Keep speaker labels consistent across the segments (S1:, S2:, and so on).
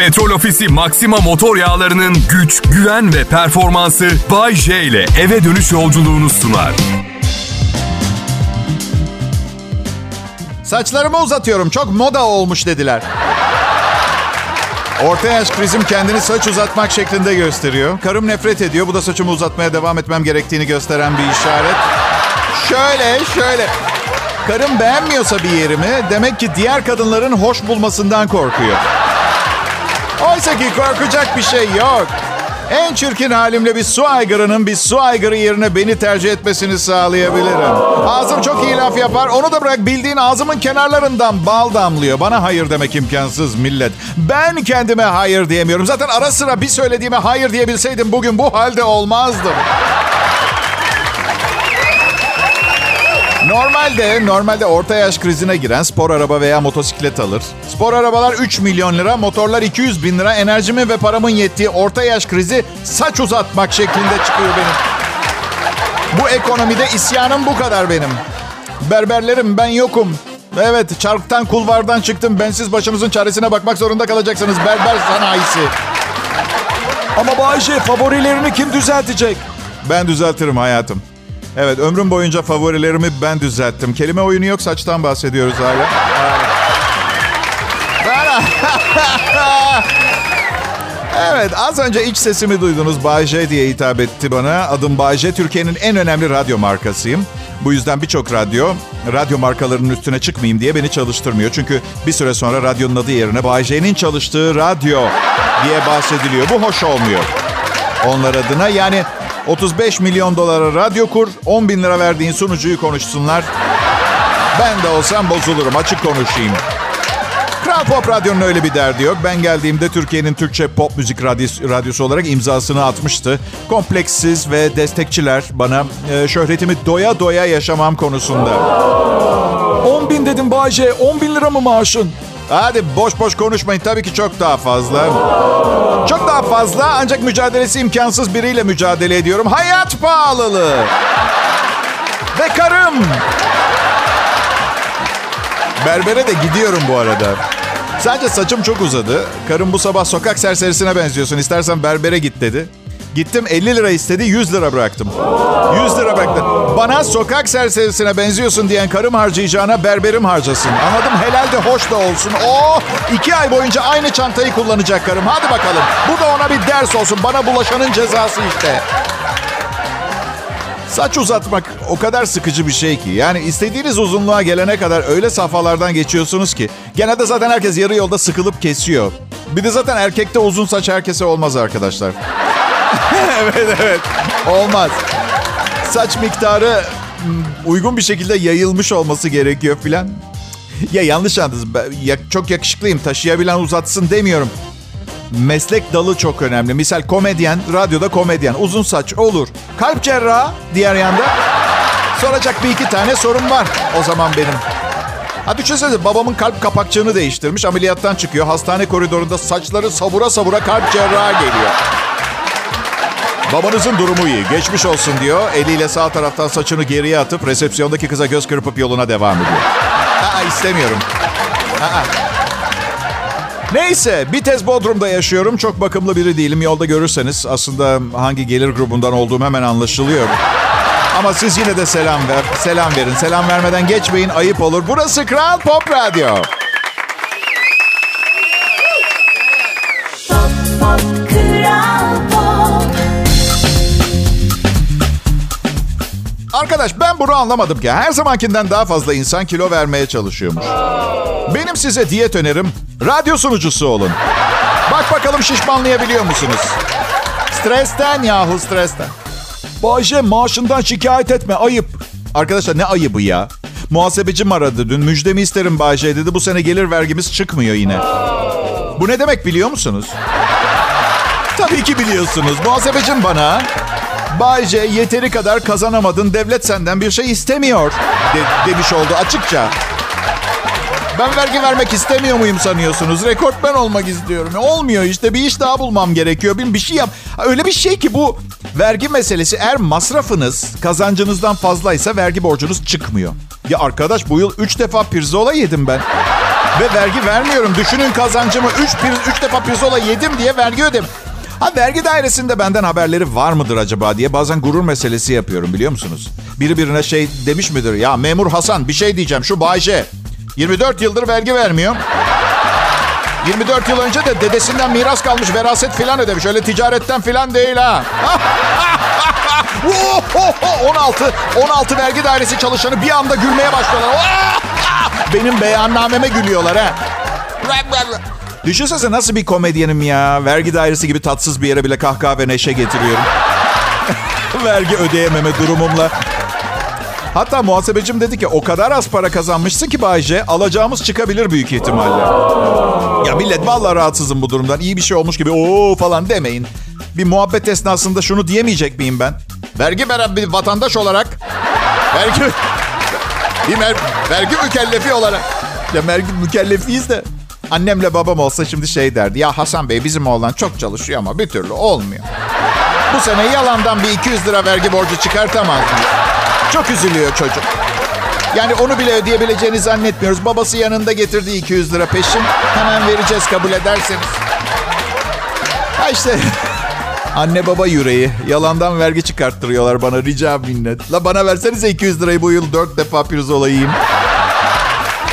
S1: Petrol Ofisi Maxima motor yağlarının güç, güven ve performansı Bay J ile eve dönüş yolculuğunu sunar.
S2: Saçlarımı uzatıyorum. Çok moda olmuş dediler. Orta yaş krizim kendini saç uzatmak şeklinde gösteriyor. Karım nefret ediyor. Bu da saçımı uzatmaya devam etmem gerektiğini gösteren bir işaret. Şöyle, şöyle. Karım beğenmiyorsa bir yerimi demek ki diğer kadınların hoş bulmasından korkuyor. Oysa ki korkacak bir şey yok. En çirkin halimle bir su aygırının bir su aygırı yerine beni tercih etmesini sağlayabilirim. Ağzım çok iyi laf yapar. Onu da bırak bildiğin ağzımın kenarlarından bal damlıyor. Bana hayır demek imkansız millet. Ben kendime hayır diyemiyorum. Zaten ara sıra bir söylediğime hayır diyebilseydim bugün bu halde olmazdım. Normalde, normalde orta yaş krizine giren spor araba veya motosiklet alır. Spor arabalar 3 milyon lira, motorlar 200 bin lira. Enerjimin ve paramın yettiği orta yaş krizi saç uzatmak şeklinde çıkıyor benim. Bu ekonomide isyanım bu kadar benim. Berberlerim ben yokum. Evet çarktan kulvardan çıktım. Bensiz başınızın çaresine bakmak zorunda kalacaksınız. Berber sanayisi.
S3: Ama Bayşe favorilerini kim düzeltecek?
S2: Ben düzeltirim hayatım. Evet ömrüm boyunca favorilerimi ben düzelttim. Kelime oyunu yok saçtan bahsediyoruz hala. evet az önce iç sesimi duydunuz. Bay J diye hitap etti bana. Adım Bay J. Türkiye'nin en önemli radyo markasıyım. Bu yüzden birçok radyo, radyo markalarının üstüne çıkmayayım diye beni çalıştırmıyor. Çünkü bir süre sonra radyonun adı yerine Bay J'nin çalıştığı radyo diye bahsediliyor. Bu hoş olmuyor. Onlar adına yani 35 milyon dolara radyo kur, 10 bin lira verdiğin sunucuyu konuşsunlar. Ben de olsam bozulurum, açık konuşayım. Kral Pop Radyo'nun öyle bir derdi yok. Ben geldiğimde Türkiye'nin Türkçe pop müzik radyosu, radyosu olarak imzasını atmıştı. Kompleksiz ve destekçiler bana e, şöhretimi doya doya yaşamam konusunda.
S3: 10 bin dedim Bayşe. 10 bin lira mı maaşın?
S2: Hadi boş boş konuşmayın. Tabii ki çok daha fazla. Fazla ancak mücadelesi imkansız biriyle mücadele ediyorum. Hayat pahalılığı. Ve karım. Berbere de gidiyorum bu arada. Sadece saçım çok uzadı. Karım bu sabah sokak serserisine benziyorsun. İstersen berbere git dedi. Gittim 50 lira istedi 100 lira bıraktım. 100 lira bıraktım. Bana sokak serserisine benziyorsun diyen karım harcayacağına berberim harcasın. Anladım helal de hoş da olsun. Oh iki ay boyunca aynı çantayı kullanacak karım. Hadi bakalım. Bu da ona bir ders olsun. Bana bulaşanın cezası işte. Saç uzatmak o kadar sıkıcı bir şey ki. Yani istediğiniz uzunluğa gelene kadar öyle safhalardan geçiyorsunuz ki. Genelde zaten herkes yarı yolda sıkılıp kesiyor. Bir de zaten erkekte uzun saç herkese olmaz arkadaşlar. evet evet. Olmaz. Saç miktarı uygun bir şekilde yayılmış olması gerekiyor filan. Ya yanlış anladınız. Ya, çok yakışıklıyım. Taşıyabilen uzatsın demiyorum. Meslek dalı çok önemli. Misal komedyen, radyoda komedyen. Uzun saç olur. Kalp cerrahı diğer yanda. Soracak bir iki tane sorun var o zaman benim. Ha düşünsenize babamın kalp kapakçığını değiştirmiş. Ameliyattan çıkıyor. Hastane koridorunda saçları savura savura kalp cerrahı geliyor. Babanızın durumu iyi. Geçmiş olsun diyor. Eliyle sağ taraftan saçını geriye atıp resepsiyondaki kıza göz kırpıp yoluna devam ediyor. Aa istemiyorum. Aa. Neyse bir tez Bodrum'da yaşıyorum. Çok bakımlı biri değilim. Yolda görürseniz aslında hangi gelir grubundan olduğum hemen anlaşılıyor. Ama siz yine de selam ver. Selam verin. Selam vermeden geçmeyin. Ayıp olur. Burası Kral Pop Radyo. Arkadaş ben bunu anlamadım ki. Her zamankinden daha fazla insan kilo vermeye çalışıyormuş. Benim size diyet önerim radyo sunucusu olun. Bak bakalım şişmanlayabiliyor musunuz? Stresten yahu stresten.
S3: Bayşe maaşından şikayet etme ayıp.
S2: Arkadaşlar ne ayıbı ya? Muhasebecim aradı dün. Müjdemi isterim Bayşe dedi. Bu sene gelir vergimiz çıkmıyor yine. Bu ne demek biliyor musunuz? Tabii ki biliyorsunuz. Muhasebecim bana Bayce yeteri kadar kazanamadın. Devlet senden bir şey istemiyor de- demiş oldu açıkça. Ben vergi vermek istemiyor muyum sanıyorsunuz? Rekortmen olmak istiyorum. Olmuyor işte bir iş daha bulmam gerekiyor. Bir, bir şey yap. Öyle bir şey ki bu vergi meselesi eğer masrafınız kazancınızdan fazlaysa vergi borcunuz çıkmıyor. Ya arkadaş bu yıl 3 defa pirzola yedim ben. Ve vergi vermiyorum. Düşünün kazancımı 3 3 defa pirzola yedim diye vergi ödedim. Ha vergi dairesinde benden haberleri var mıdır acaba diye bazen gurur meselesi yapıyorum biliyor musunuz? Biri birine şey demiş midir? Ya memur Hasan bir şey diyeceğim şu Bayce. 24 yıldır vergi vermiyor. 24 yıl önce de dedesinden miras kalmış veraset filan ödemiş. Öyle ticaretten filan değil ha. 16 16 vergi dairesi çalışanı bir anda gülmeye başlıyorlar. Benim beyannameme gülüyorlar ha. Düşünsene nasıl bir komedyenim ya. Vergi dairesi gibi tatsız bir yere bile kahkaha ve neşe getiriyorum. Vergi ödeyememe durumumla. Hatta muhasebecim dedi ki o kadar az para kazanmışsın ki Bayce alacağımız çıkabilir büyük ihtimalle. Ya millet vallahi rahatsızım bu durumdan. İyi bir şey olmuş gibi o falan demeyin. Bir muhabbet esnasında şunu diyemeyecek miyim ben? Vergi veren bir vatandaş olarak vergi bir mer- vergi mükellefi olarak ya vergi mükellefiyiz de annemle babam olsa şimdi şey derdi. Ya Hasan Bey bizim oğlan çok çalışıyor ama bir türlü olmuyor. Bu sene yalandan bir 200 lira vergi borcu çıkartamaz mı? Çok üzülüyor çocuk. Yani onu bile ödeyebileceğini zannetmiyoruz. Babası yanında getirdiği 200 lira peşin. Hemen vereceğiz kabul ederseniz. Ha işte anne baba yüreği. Yalandan vergi çıkarttırıyorlar bana rica minnet. La bana versenize 200 lirayı bu yıl 4 defa pirzola yiyeyim.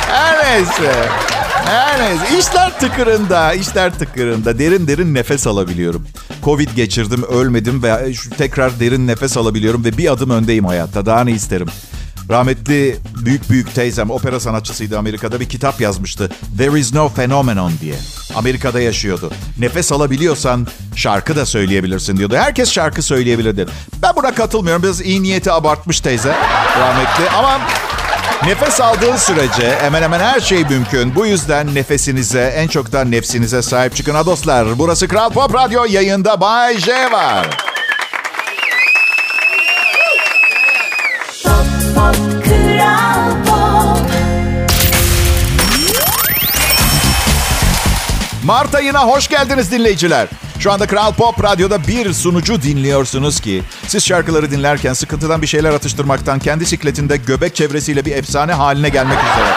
S2: Her neyse. Her neyse. İşler tıkırında, işler tıkırında. Derin derin nefes alabiliyorum. Covid geçirdim, ölmedim ve şu tekrar derin nefes alabiliyorum ve bir adım öndeyim hayatta. Daha ne isterim? Rahmetli büyük büyük teyzem opera sanatçısıydı Amerika'da bir kitap yazmıştı. There is no phenomenon diye. Amerika'da yaşıyordu. Nefes alabiliyorsan şarkı da söyleyebilirsin diyordu. Herkes şarkı söyleyebilir dedi. Ben buna katılmıyorum. Biraz iyi niyeti abartmış teyze rahmetli ama Nefes aldığın sürece hemen hemen her şey mümkün. Bu yüzden nefesinize, en çok da nefsinize sahip çıkın ha dostlar. Burası Kral Pop Radyo yayında Bay J var. Mart ayına hoş geldiniz dinleyiciler. Şu anda Kral Pop Radyo'da bir sunucu dinliyorsunuz ki siz şarkıları dinlerken sıkıntıdan bir şeyler atıştırmaktan kendi sikletinde göbek çevresiyle bir efsane haline gelmek üzere.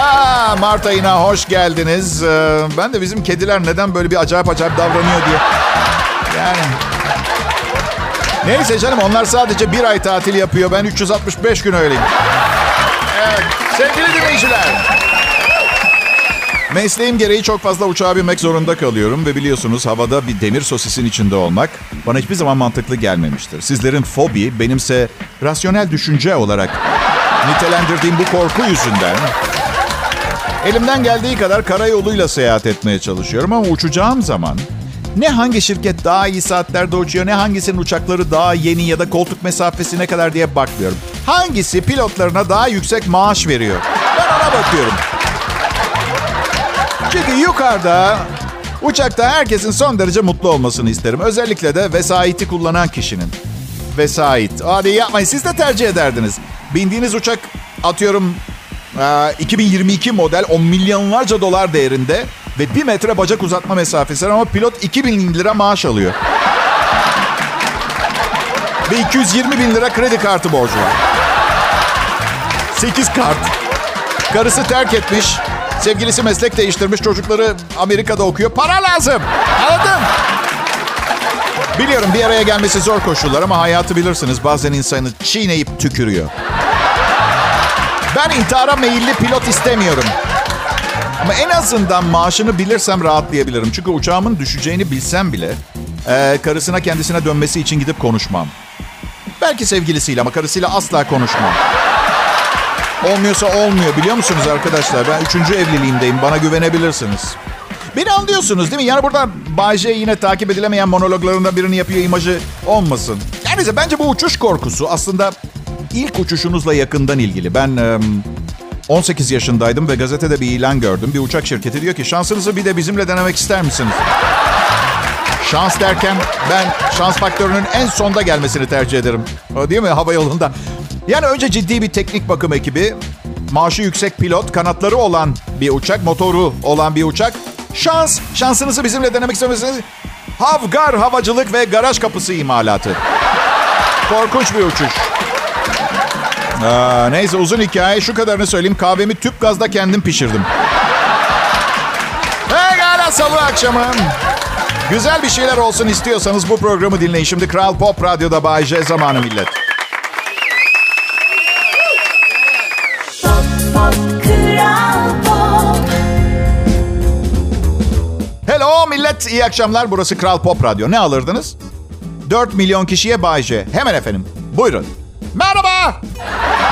S2: Aa, Mart ayına hoş geldiniz. Ee, ben de bizim kediler neden böyle bir acayip acayip davranıyor diye. Yani Neyse canım onlar sadece bir ay tatil yapıyor. Ben 365 gün öyleyim. Evet sevgili dinleyiciler. Mesleğim gereği çok fazla uçağa binmek zorunda kalıyorum ve biliyorsunuz havada bir demir sosisin içinde olmak bana hiçbir zaman mantıklı gelmemiştir. Sizlerin fobi benimse rasyonel düşünce olarak nitelendirdiğim bu korku yüzünden elimden geldiği kadar karayoluyla seyahat etmeye çalışıyorum ama uçacağım zaman ne hangi şirket daha iyi saatlerde uçuyor ne hangisinin uçakları daha yeni ya da koltuk mesafesi ne kadar diye bakmıyorum. Hangisi pilotlarına daha yüksek maaş veriyor? Ben ona bakıyorum. Çünkü yukarıda uçakta herkesin son derece mutlu olmasını isterim. Özellikle de vesayeti kullanan kişinin. Vesait. Hadi yapmayın siz de tercih ederdiniz. Bindiğiniz uçak atıyorum e, 2022 model 10 milyonlarca dolar değerinde ve 1 metre bacak uzatma mesafesi ama pilot 2000 lira maaş alıyor. ve 220 bin lira kredi kartı borcu var. 8 kart. Karısı terk etmiş. Sevgilisi meslek değiştirmiş. Çocukları Amerika'da okuyor. Para lazım. Anladın? Biliyorum bir araya gelmesi zor koşullar ama hayatı bilirsiniz. Bazen insanı çiğneyip tükürüyor. Ben intihara meyilli pilot istemiyorum. Ama en azından maaşını bilirsem rahatlayabilirim. Çünkü uçağımın düşeceğini bilsem bile e, karısına kendisine dönmesi için gidip konuşmam. Belki sevgilisiyle ama karısıyla asla konuşmam. Olmuyorsa olmuyor biliyor musunuz arkadaşlar? Ben üçüncü evliliğimdeyim. Bana güvenebilirsiniz. Beni anlıyorsunuz değil mi? Yani burada Bay J yine takip edilemeyen monologlarından birini yapıyor imajı olmasın. Yani neyse, bence bu uçuş korkusu aslında ilk uçuşunuzla yakından ilgili. Ben e, 18 yaşındaydım ve gazetede bir ilan gördüm. Bir uçak şirketi diyor ki şansınızı bir de bizimle denemek ister misiniz? Şans derken ben şans faktörünün en sonda gelmesini tercih ederim. Değil mi hava yolunda? Yani önce ciddi bir teknik bakım ekibi, maaşı yüksek pilot, kanatları olan bir uçak, motoru olan bir uçak. Şans, şansınızı bizimle denemek istemişsiniz. Havgar havacılık ve garaj kapısı imalatı. Korkunç bir uçuş. Aa, neyse uzun hikaye şu kadarını söyleyeyim. Kahvemi tüp gazda kendim pişirdim. Pekala salı akşamı. Güzel bir şeyler olsun istiyorsanız bu programı dinleyin. Şimdi Kral Pop Radyo'da Bay J zamanı millet. Millet, iyi akşamlar. Burası Kral Pop Radyo. Ne alırdınız? 4 milyon kişiye Bay J. Hemen efendim. Buyurun. Merhaba.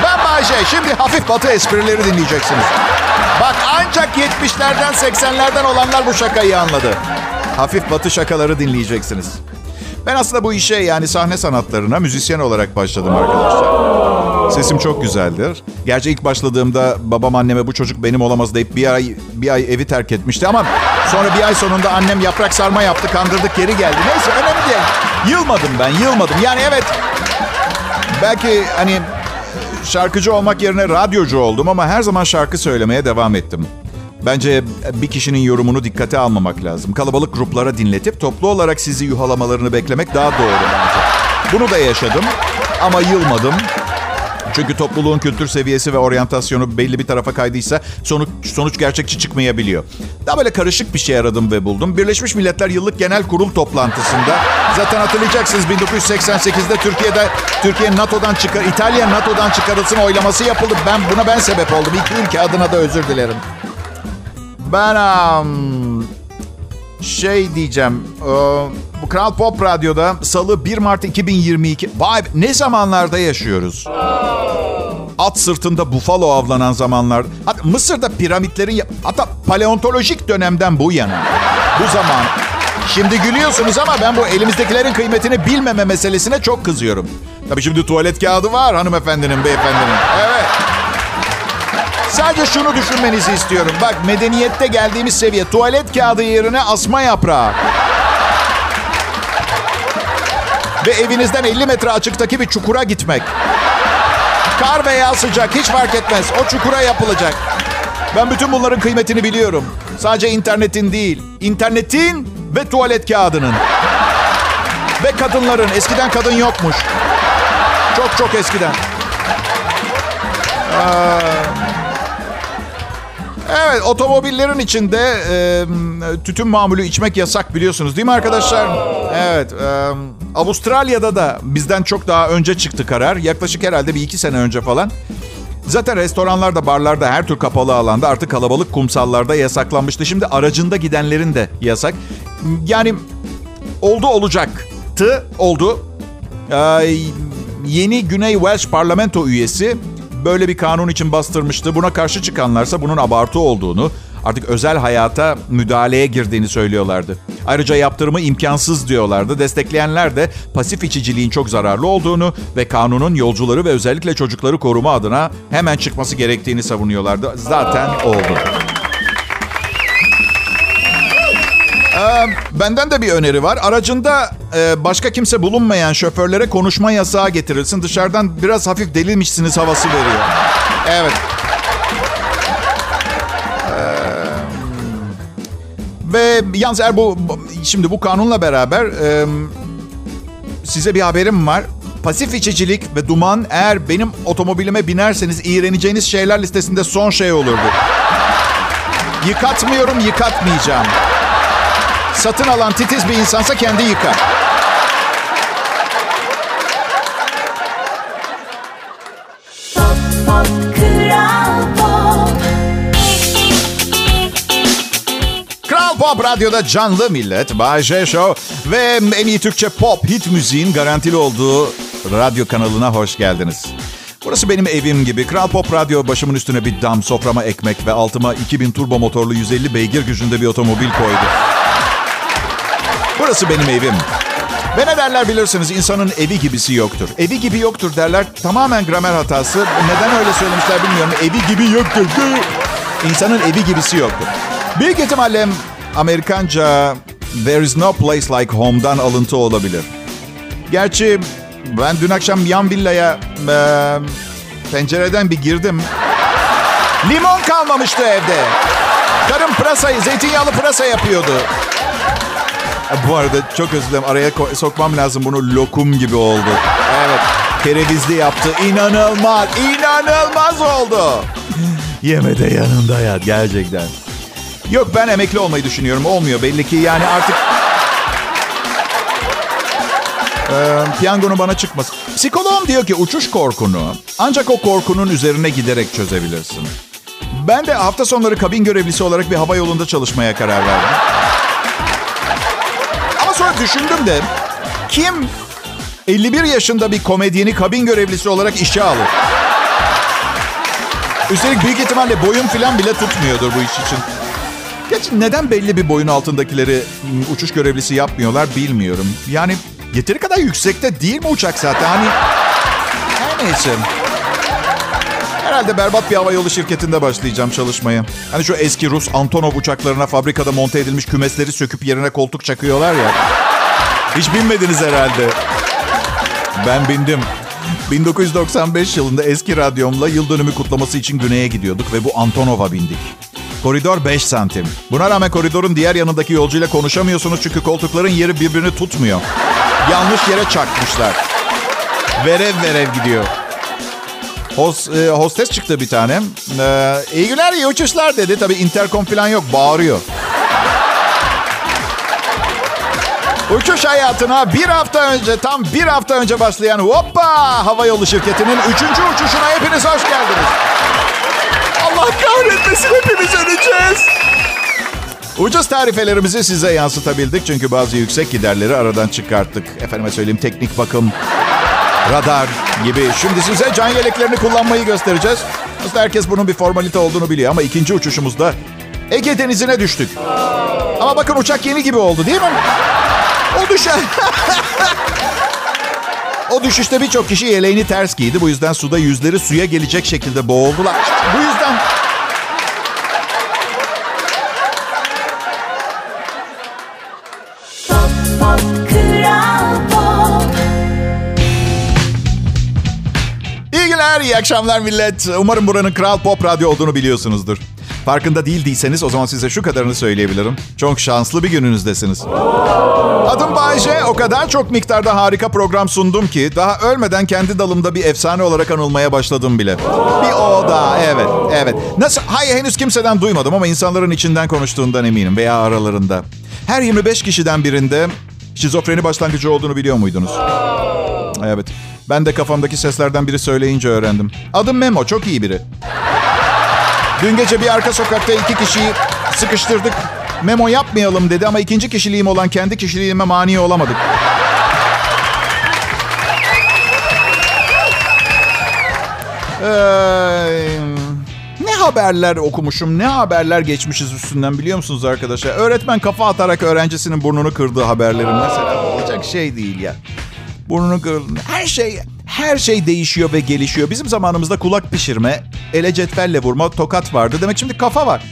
S2: Ben Bay J. Şimdi hafif batı esprileri dinleyeceksiniz. Bak ancak 70'lerden 80'lerden olanlar bu şakayı anladı. Hafif batı şakaları dinleyeceksiniz. Ben aslında bu işe yani sahne sanatlarına müzisyen olarak başladım arkadaşlar. Sesim çok güzeldir. Gerçi ilk başladığımda babam anneme bu çocuk benim olamaz deyip bir ay bir ay evi terk etmişti ama sonra bir ay sonunda annem yaprak sarma yaptı, kandırdık geri geldi. Neyse önemli değil. Yılmadım ben, yılmadım. Yani evet belki hani şarkıcı olmak yerine radyocu oldum ama her zaman şarkı söylemeye devam ettim. Bence bir kişinin yorumunu dikkate almamak lazım. Kalabalık gruplara dinletip toplu olarak sizi yuhalamalarını beklemek daha doğru bence. Bunu da yaşadım ama yılmadım. Çünkü topluluğun kültür seviyesi ve oryantasyonu belli bir tarafa kaydıysa sonuç, sonuç gerçekçi çıkmayabiliyor. Daha böyle karışık bir şey aradım ve buldum. Birleşmiş Milletler Yıllık Genel Kurul toplantısında zaten hatırlayacaksınız 1988'de Türkiye'de Türkiye NATO'dan çıkar İtalya NATO'dan çıkarılsın oylaması yapıldı. Ben buna ben sebep oldum. İki ülke adına da özür dilerim. Ben am, şey diyeceğim. e, bu Kral Pop Radyo'da Salı 1 Mart 2022. Vay ne zamanlarda yaşıyoruz? At sırtında bufalo avlanan zamanlar. Hatta Mısır'da piramitlerin... Hatta paleontolojik dönemden bu yana. Bu zaman. Şimdi gülüyorsunuz ama ben bu elimizdekilerin kıymetini bilmeme meselesine çok kızıyorum. Tabii şimdi tuvalet kağıdı var hanımefendinin, beyefendinin. Evet. Sadece şunu düşünmenizi istiyorum. Bak medeniyette geldiğimiz seviye tuvalet kağıdı yerine asma yaprağı. Ve evinizden 50 metre açıktaki bir çukura gitmek. Kar veya sıcak hiç fark etmez. O çukura yapılacak. Ben bütün bunların kıymetini biliyorum. Sadece internetin değil. internetin ve tuvalet kağıdının. Ve kadınların. Eskiden kadın yokmuş. Çok çok eskiden. Aa, Evet, otomobillerin içinde e, tütün mamulü içmek yasak biliyorsunuz değil mi arkadaşlar? Evet, e, Avustralya'da da bizden çok daha önce çıktı karar. Yaklaşık herhalde bir iki sene önce falan. Zaten restoranlarda, barlarda, her tür kapalı alanda artık kalabalık kumsallarda yasaklanmıştı. Şimdi aracında gidenlerin de yasak. Yani oldu olacaktı, oldu. Ee, yeni Güney Welsh parlamento üyesi böyle bir kanun için bastırmıştı. Buna karşı çıkanlarsa bunun abartı olduğunu, artık özel hayata müdahaleye girdiğini söylüyorlardı. Ayrıca yaptırımı imkansız diyorlardı. Destekleyenler de pasif içiciliğin çok zararlı olduğunu ve kanunun yolcuları ve özellikle çocukları koruma adına hemen çıkması gerektiğini savunuyorlardı. Zaten oldu. Benden de bir öneri var. Aracında e, başka kimse bulunmayan şoförlere konuşma yasağı getirilsin. Dışarıdan biraz hafif delilmişsiniz havası veriyor. Evet. Ve yalnız eğer bu- şimdi bu kanunla beraber e, size bir haberim var. Pasif içicilik ve duman eğer benim otomobilime binerseniz iğreneceğiniz şeyler listesinde son şey olurdu. Yıkatmıyorum, yıkatmayacağım. Satın alan titiz bir insansa kendi yıkar.
S4: pop kral pop
S2: Radyo'da canlı millet. Bay J Show ve en iyi Türkçe pop hit müziğin garantili olduğu radyo kanalına hoş geldiniz. Burası benim evim gibi. Kral Pop Radyo başımın üstüne bir dam, soframa ekmek ve altıma 2000 turbo motorlu 150 beygir gücünde bir otomobil koydu. Burası benim evim. Ve ne derler bilirsiniz insanın evi gibisi yoktur. Evi gibi yoktur derler tamamen gramer hatası. Neden öyle söylemişler bilmiyorum. Evi gibi yoktur. İnsanın evi gibisi yoktur. Büyük ihtimalle Amerikanca There is no place like home'dan alıntı olabilir. Gerçi ben dün akşam yan villaya e, pencereden bir girdim. Limon kalmamıştı evde. Karım pırasayı, zeytinyağlı pırasa yapıyordu. Bu arada çok özür dilerim. Araya sokmam lazım bunu. Lokum gibi oldu. Evet. Kerevizli yaptı. İnanılmaz. inanılmaz oldu. Yeme de yanında yat gerçekten. Yok ben emekli olmayı düşünüyorum. Olmuyor belli ki. Yani artık ee, piyangonun bana çıkmasın. Psikoloğum diyor ki uçuş korkunu ancak o korkunun üzerine giderek çözebilirsin. Ben de hafta sonları kabin görevlisi olarak bir hava yolunda çalışmaya karar verdim. Sonra düşündüm de kim 51 yaşında bir komedyeni kabin görevlisi olarak işe alır? Üstelik büyük ihtimalle boyun falan bile tutmuyordur bu iş için. Gerçi neden belli bir boyun altındakileri uçuş görevlisi yapmıyorlar bilmiyorum. Yani yeteri kadar yüksekte değil mi uçak zaten? Hani her neyse. Herhalde berbat bir havayolu şirketinde başlayacağım çalışmaya. Hani şu eski Rus Antonov uçaklarına fabrikada monte edilmiş kümesleri söküp yerine koltuk çakıyorlar ya. Hiç binmediniz herhalde. Ben bindim. 1995 yılında eski radyomla yıl dönümü kutlaması için güneye gidiyorduk ve bu Antonov'a bindik. Koridor 5 santim. Buna rağmen koridorun diğer yanındaki yolcuyla konuşamıyorsunuz çünkü koltukların yeri birbirini tutmuyor. Yanlış yere çakmışlar. Verev verev gidiyor. Hos, e, hostes çıktı bir tane. E, iyi günler, iyi uçuşlar dedi. Tabii interkom falan yok, bağırıyor. Uçuş hayatına bir hafta önce, tam bir hafta önce başlayan Hoppa Havayolu Şirketi'nin üçüncü uçuşuna hepiniz hoş geldiniz. Allah kahretmesin hepimiz öleceğiz. Ucuz tarifelerimizi size yansıtabildik çünkü bazı yüksek giderleri aradan çıkarttık. Efendime söyleyeyim teknik bakım, radar gibi. Şimdi size can yeleklerini kullanmayı göstereceğiz. Aslında herkes bunun bir formalite olduğunu biliyor ama ikinci uçuşumuzda Ege Denizi'ne düştük. Ama bakın uçak yeni gibi oldu değil mi? O düşe... o düşüşte birçok kişi yeleğini ters giydi. Bu yüzden suda yüzleri suya gelecek şekilde boğuldular. Bu yüzden... İyi akşamlar millet. Umarım buranın Kral Pop Radyo olduğunu biliyorsunuzdur. Farkında değildiyseniz o zaman size şu kadarını söyleyebilirim. Çok şanslı bir gününüzdesiniz. Adım Bayce. O kadar çok miktarda harika program sundum ki daha ölmeden kendi dalımda bir efsane olarak anılmaya başladım bile. Bir o da evet evet. Nasıl? Hayır henüz kimseden duymadım ama insanların içinden konuştuğundan eminim veya aralarında. Her 25 kişiden birinde şizofreni başlangıcı olduğunu biliyor muydunuz? Evet. Ben de kafamdaki seslerden biri söyleyince öğrendim. Adım Memo, çok iyi biri. Dün gece bir arka sokakta iki kişiyi sıkıştırdık. Memo yapmayalım dedi ama ikinci kişiliğim olan kendi kişiliğime mani olamadık. Ee, haberler okumuşum, ne haberler geçmişiz üstünden biliyor musunuz arkadaşlar? Öğretmen kafa atarak öğrencisinin burnunu kırdığı haberlerin mesela olacak şey değil ya. Burnunu kır... Her şey her şey değişiyor ve gelişiyor. Bizim zamanımızda kulak pişirme, ele cetvelle vurma, tokat vardı. Demek şimdi kafa var.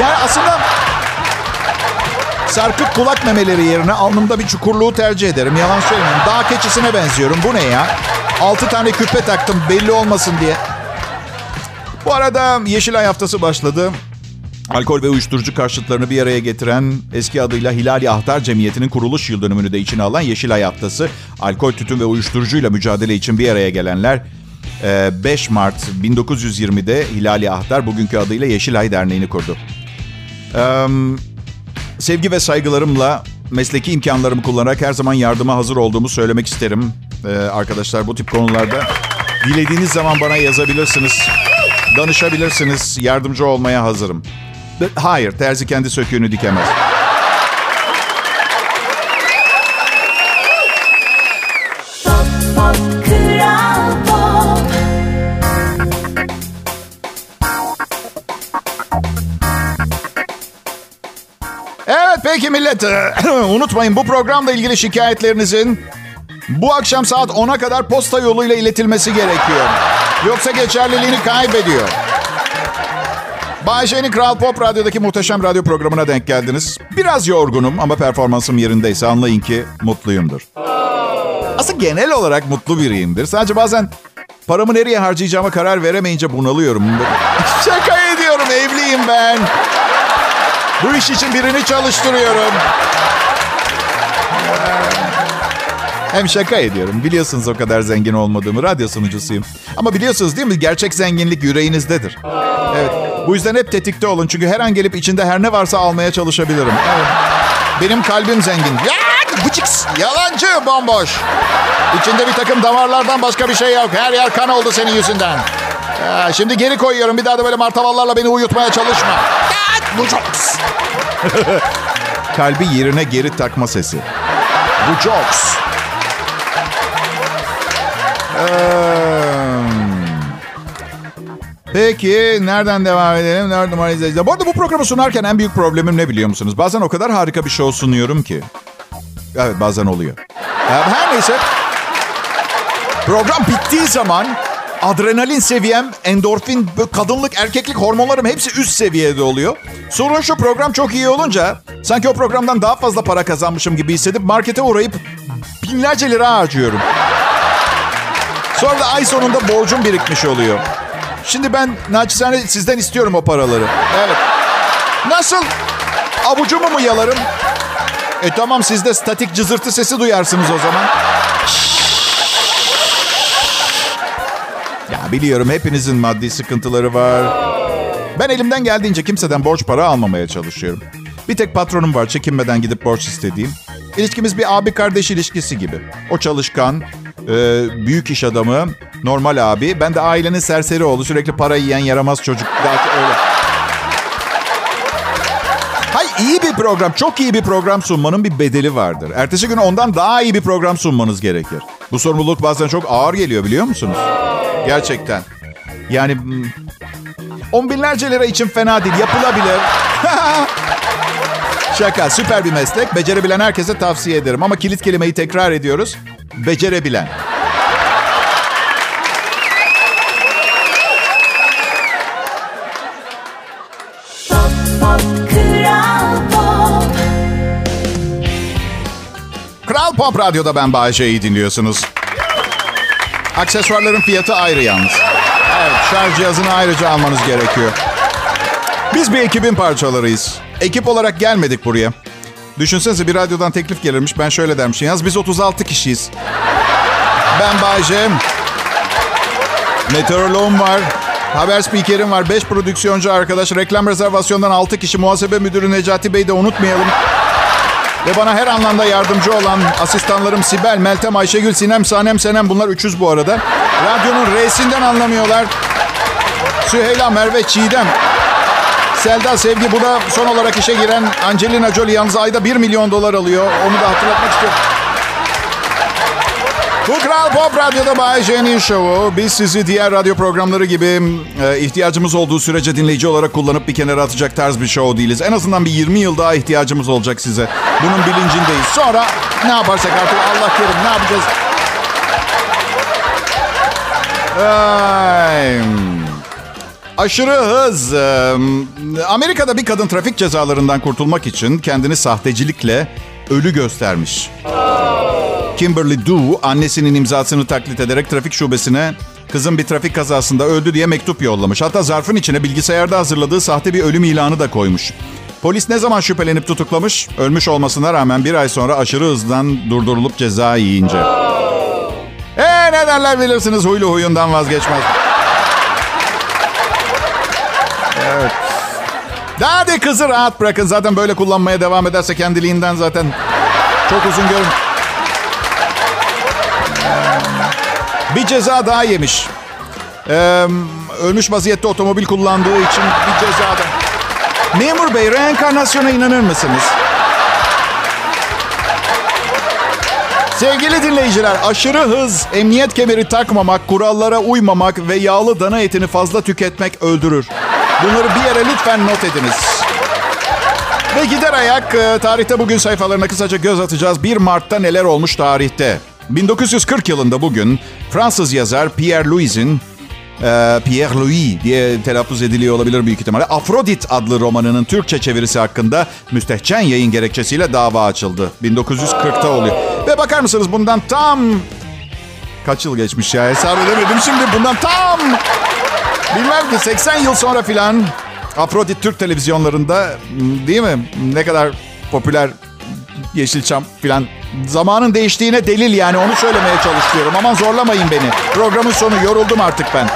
S2: Yani aslında sarkık kulak memeleri yerine alnımda bir çukurluğu tercih ederim. Yalan söylemiyorum. Dağ keçisine benziyorum. Bu ne ya? Altı tane küpe taktım belli olmasın diye. Bu arada Yeşilay haftası başladı. Alkol ve uyuşturucu karşıtlarını bir araya getiren eski adıyla Hilali Ahtar Cemiyeti'nin kuruluş yıl dönümünü de içine alan Yeşilay Haftası. Alkol, tütün ve uyuşturucuyla mücadele için bir araya gelenler 5 Mart 1920'de Hilali Ahtar bugünkü adıyla Yeşilay Derneği'ni kurdu. Ee, sevgi ve saygılarımla mesleki imkanlarımı kullanarak her zaman yardıma hazır olduğumu söylemek isterim. Ee, arkadaşlar bu tip konularda dilediğiniz zaman bana yazabilirsiniz. Danışabilirsiniz. Yardımcı olmaya hazırım. Hayır, terzi kendi söküğünü dikemez.
S4: Pop pop kral pop.
S2: Evet peki millet. Unutmayın bu programla ilgili şikayetlerinizin bu akşam saat 10'a kadar posta yoluyla iletilmesi gerekiyor. Yoksa geçerliliğini kaybediyor. Bayşe'nin Kral Pop Radyo'daki muhteşem radyo programına denk geldiniz. Biraz yorgunum ama performansım yerindeyse anlayın ki mutluyumdur. Aslında genel olarak mutlu biriyimdir. Sadece bazen paramı nereye harcayacağıma karar veremeyince bunalıyorum. Şaka ediyorum evliyim ben. Bu iş için birini çalıştırıyorum. Hem şaka ediyorum. Biliyorsunuz o kadar zengin olmadığımı. Radyo sunucusuyum. Ama biliyorsunuz değil mi? Gerçek zenginlik yüreğinizdedir. Evet. Bu yüzden hep tetikte olun. Çünkü her an gelip içinde her ne varsa almaya çalışabilirim. Evet. Benim kalbim zengin. Ya, bıçıks. Yalancı bomboş. İçinde bir takım damarlardan başka bir şey yok. Her yer kan oldu senin yüzünden. Ya, şimdi geri koyuyorum. Bir daha da böyle martavallarla beni uyutmaya çalışma. Kalbi yerine geri takma sesi. Bu jokes. Peki nereden devam edelim? Nerede var izleyiciler? Bu arada bu programı sunarken en büyük problemim ne biliyor musunuz? Bazen o kadar harika bir show sunuyorum ki. Evet bazen oluyor. Her neyse. Program bittiği zaman adrenalin seviyem, endorfin, kadınlık, erkeklik hormonlarım hepsi üst seviyede oluyor. Sorun şu program çok iyi olunca sanki o programdan daha fazla para kazanmışım gibi hissedip markete uğrayıp binlerce lira harcıyorum. Sonra da ay sonunda borcum birikmiş oluyor. Şimdi ben naçizane sizden istiyorum o paraları. Evet. Nasıl? Avucumu mu yalarım? E tamam siz de statik cızırtı sesi duyarsınız o zaman. Ya biliyorum hepinizin maddi sıkıntıları var. Ben elimden geldiğince kimseden borç para almamaya çalışıyorum. Bir tek patronum var çekinmeden gidip borç istediğim. İlişkimiz bir abi kardeş ilişkisi gibi. O çalışkan, e, büyük iş adamı, normal abi. Ben de ailenin serseri oğlu, sürekli para yiyen yaramaz çocuk. Daha öyle. Hay iyi bir program, çok iyi bir program sunmanın bir bedeli vardır. Ertesi gün ondan daha iyi bir program sunmanız gerekir. Bu sorumluluk bazen çok ağır geliyor biliyor musunuz? Gerçekten. Yani hmm, on binlerce lira için fena değil, yapılabilir. Şaka, süper bir meslek. Becerebilen herkese tavsiye ederim. Ama kilit kelimeyi tekrar ediyoruz. Becerebilen.
S4: Pop Kral Pop
S2: Radyo'da ben Bayece'yi dinliyorsunuz. Aksesuarların fiyatı ayrı yalnız. Evet, şarj cihazını ayrıca almanız gerekiyor. Biz bir ekibin parçalarıyız. Ekip olarak gelmedik buraya. Düşünsenize bir radyodan teklif gelirmiş. Ben şöyle dermişim. Yaz biz 36 kişiyiz. Ben Bayce. Meteoroloğum var. Haber spikerim var. 5 prodüksiyoncu arkadaş. Reklam rezervasyondan 6 kişi. Muhasebe müdürü Necati Bey de unutmayalım. Ve bana her anlamda yardımcı olan asistanlarım Sibel, Meltem, Ayşegül, Sinem, Sanem, Senem bunlar üçüz bu arada. Radyonun R'sinden anlamıyorlar. Süheyla, Merve, Çiğdem, Selda, Sevgi bu da son olarak işe giren Angelina Jolie yalnız ayda 1 milyon dolar alıyor. Onu da hatırlatmak istiyorum. Bu Kral Pop Radyo'da Bay J'nin şovu. Biz sizi diğer radyo programları gibi e, ihtiyacımız olduğu sürece dinleyici olarak kullanıp bir kenara atacak tarz bir show değiliz. En azından bir 20 yıl daha ihtiyacımız olacak size. Bunun bilincindeyiz. Sonra ne yaparsak artık Allah kerim ne yapacağız? Ay. Aşırı hız. Amerika'da bir kadın trafik cezalarından kurtulmak için kendini sahtecilikle ölü göstermiş. Kimberly Du annesinin imzasını taklit ederek trafik şubesine kızım bir trafik kazasında öldü diye mektup yollamış. Hatta zarfın içine bilgisayarda hazırladığı sahte bir ölüm ilanı da koymuş. Polis ne zaman şüphelenip tutuklamış? Ölmüş olmasına rağmen bir ay sonra aşırı hızdan durdurulup ceza yiyince. Eee ne derler bilirsiniz huylu huyundan vazgeçmez. Evet. Hadi kızı rahat bırakın. Zaten böyle kullanmaya devam ederse kendiliğinden zaten çok uzun görün. Bir ceza daha yemiş. Ee, ölmüş vaziyette otomobil kullandığı için bir ceza da. Memur bey reenkarnasyona inanır mısınız? Sevgili dinleyiciler, aşırı hız, emniyet kemeri takmamak, kurallara uymamak ve yağlı dana etini fazla tüketmek öldürür. Bunları bir yere lütfen not ediniz. Ve gider ayak e, tarihte bugün sayfalarına kısaca göz atacağız. 1 Mart'ta neler olmuş tarihte. 1940 yılında bugün Fransız yazar Pierre Louis'in e, Pierre Louis diye telaffuz ediliyor olabilir büyük ihtimalle. Afrodit adlı romanının Türkçe çevirisi hakkında müstehcen yayın gerekçesiyle dava açıldı. 1940'ta oluyor. Ve bakar mısınız bundan tam kaç yıl geçmiş ya hesap edemedim şimdi bundan tam bilmem ki 80 yıl sonra filan Afrodit Türk televizyonlarında değil mi ne kadar popüler Yeşilçam filan. Zamanın değiştiğine delil yani onu söylemeye çalışıyorum. Aman zorlamayın beni. Programın sonu yoruldum artık ben.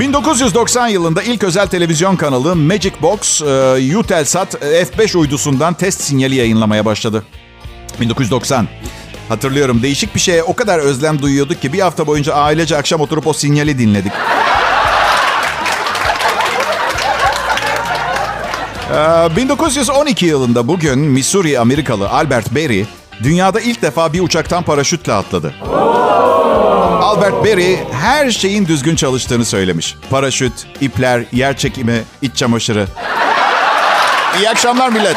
S2: 1990 yılında ilk özel televizyon kanalı Magic Box, e, Utelsat e, F5 uydusundan test sinyali yayınlamaya başladı. 1990. Hatırlıyorum değişik bir şeye o kadar özlem duyuyorduk ki bir hafta boyunca ailece akşam oturup o sinyali dinledik. Ee, 1912 yılında bugün Missouri Amerikalı Albert Berry dünyada ilk defa bir uçaktan paraşütle atladı. Albert Berry her şeyin düzgün çalıştığını söylemiş. Paraşüt, ipler, yer çekimi, iç çamaşırı. İyi akşamlar millet.